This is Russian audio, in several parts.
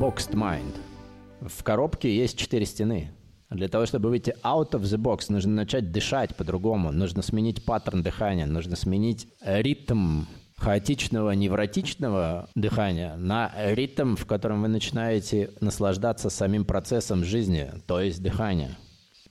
boxed mind. В коробке есть четыре стены. Для того, чтобы выйти out of the box, нужно начать дышать по-другому, нужно сменить паттерн дыхания, нужно сменить ритм хаотичного, невротичного дыхания на ритм, в котором вы начинаете наслаждаться самим процессом жизни, то есть дыхания.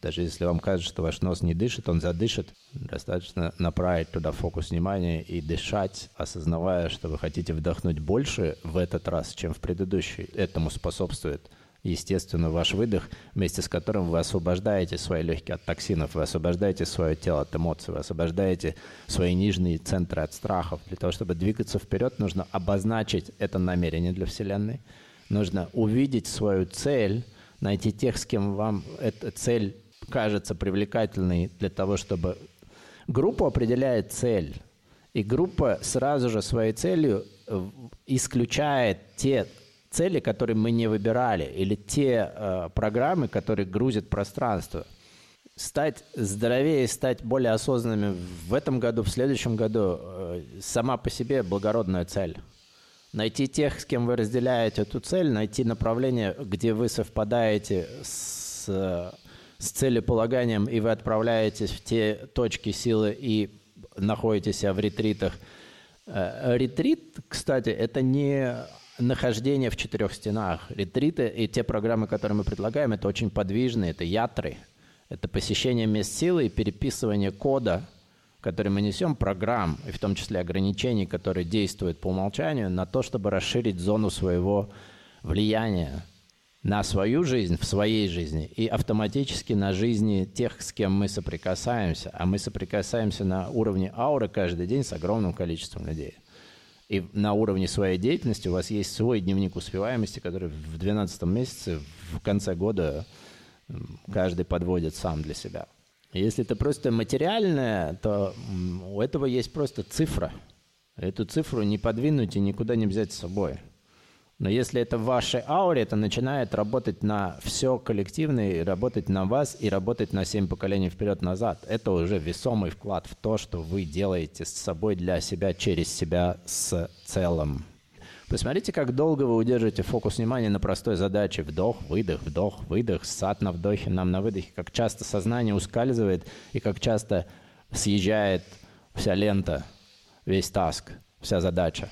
Даже если вам кажется, что ваш нос не дышит, он задышит. Достаточно направить туда фокус внимания и дышать, осознавая, что вы хотите вдохнуть больше в этот раз, чем в предыдущий. Этому способствует естественно, ваш выдох, вместе с которым вы освобождаете свои легкие от токсинов, вы освобождаете свое тело от эмоций, вы освобождаете свои нижние центры от страхов. Для того, чтобы двигаться вперед, нужно обозначить это намерение для Вселенной, нужно увидеть свою цель, найти тех, с кем вам эта цель кажется привлекательной для того, чтобы... Группа определяет цель, и группа сразу же своей целью исключает те цели, которые мы не выбирали, или те э, программы, которые грузят пространство. Стать здоровее, стать более осознанными в этом году, в следующем году э, сама по себе благородная цель. Найти тех, с кем вы разделяете эту цель, найти направление, где вы совпадаете с, с целеполаганием, и вы отправляетесь в те точки силы и находитесь в ретритах. Э, ретрит, кстати, это не нахождение в четырех стенах. Ретриты и те программы, которые мы предлагаем, это очень подвижные, это ятры, это посещение мест силы и переписывание кода, который мы несем, программ, и в том числе ограничений, которые действуют по умолчанию, на то, чтобы расширить зону своего влияния на свою жизнь, в своей жизни, и автоматически на жизни тех, с кем мы соприкасаемся. А мы соприкасаемся на уровне ауры каждый день с огромным количеством людей – и на уровне своей деятельности у вас есть свой дневник успеваемости, который в 12 месяце, в конце года каждый подводит сам для себя. Если это просто материальное, то у этого есть просто цифра. Эту цифру не подвинуть и никуда не взять с собой – но если это в вашей ауре, это начинает работать на все коллективное, работать на вас и работать на семь поколений вперед-назад. Это уже весомый вклад в то, что вы делаете с собой для себя, через себя с целым. Посмотрите, как долго вы удержите фокус внимания на простой задаче. Вдох, выдох, вдох, выдох, сад на вдохе, нам на выдохе. Как часто сознание ускальзывает и как часто съезжает вся лента, весь таск, вся задача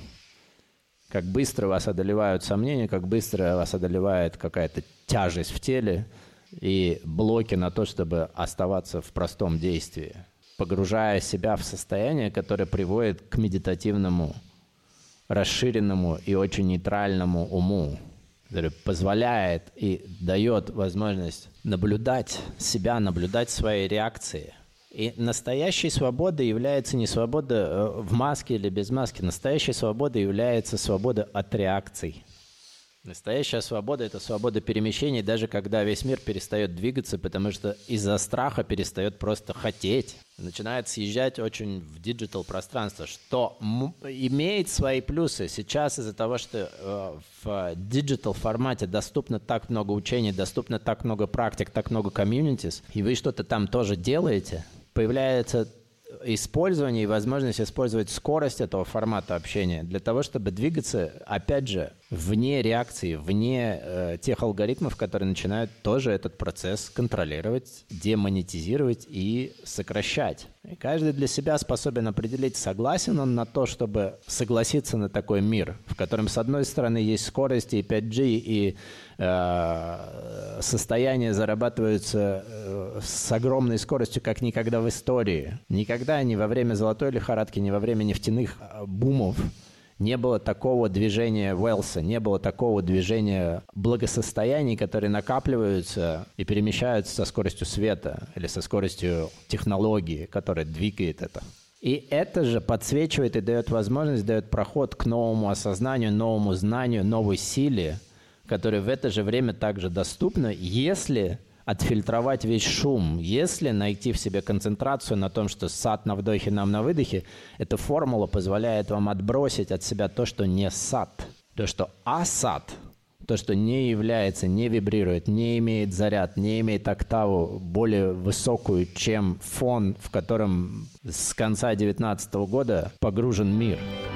как быстро вас одолевают сомнения, как быстро вас одолевает какая-то тяжесть в теле и блоки на то, чтобы оставаться в простом действии, погружая себя в состояние, которое приводит к медитативному, расширенному и очень нейтральному уму, который позволяет и дает возможность наблюдать себя, наблюдать свои реакции – и настоящей свободой является не свобода э, в маске или без маски. Настоящей свободой является свобода от реакций. Настоящая свобода – это свобода перемещений, даже когда весь мир перестает двигаться, потому что из-за страха перестает просто хотеть. Начинает съезжать очень в digital пространство, что имеет свои плюсы. Сейчас из-за того, что э, в digital формате доступно так много учений, доступно так много практик, так много communities, и вы что-то там тоже делаете – появляется использование и возможность использовать скорость этого формата общения для того, чтобы двигаться, опять же, вне реакции, вне э, тех алгоритмов, которые начинают тоже этот процесс контролировать, демонетизировать и сокращать. И каждый для себя способен определить, согласен он на то, чтобы согласиться на такой мир, в котором, с одной стороны, есть скорость и 5G, и э, состояния зарабатываются э, с огромной скоростью, как никогда в истории. Никогда ни во время золотой лихорадки, ни во время нефтяных э, бумов не было такого движения Уэлса, не было такого движения благосостояний, которые накапливаются и перемещаются со скоростью света или со скоростью технологии, которая двигает это. И это же подсвечивает и дает возможность, дает проход к новому осознанию, новому знанию, новой силе, которая в это же время также доступна, если отфильтровать весь шум. Если найти в себе концентрацию на том, что сад на вдохе, нам на выдохе, эта формула позволяет вам отбросить от себя то, что не сад. То, что асад, то, что не является, не вибрирует, не имеет заряд, не имеет октаву более высокую, чем фон, в котором с конца 19 года погружен мир –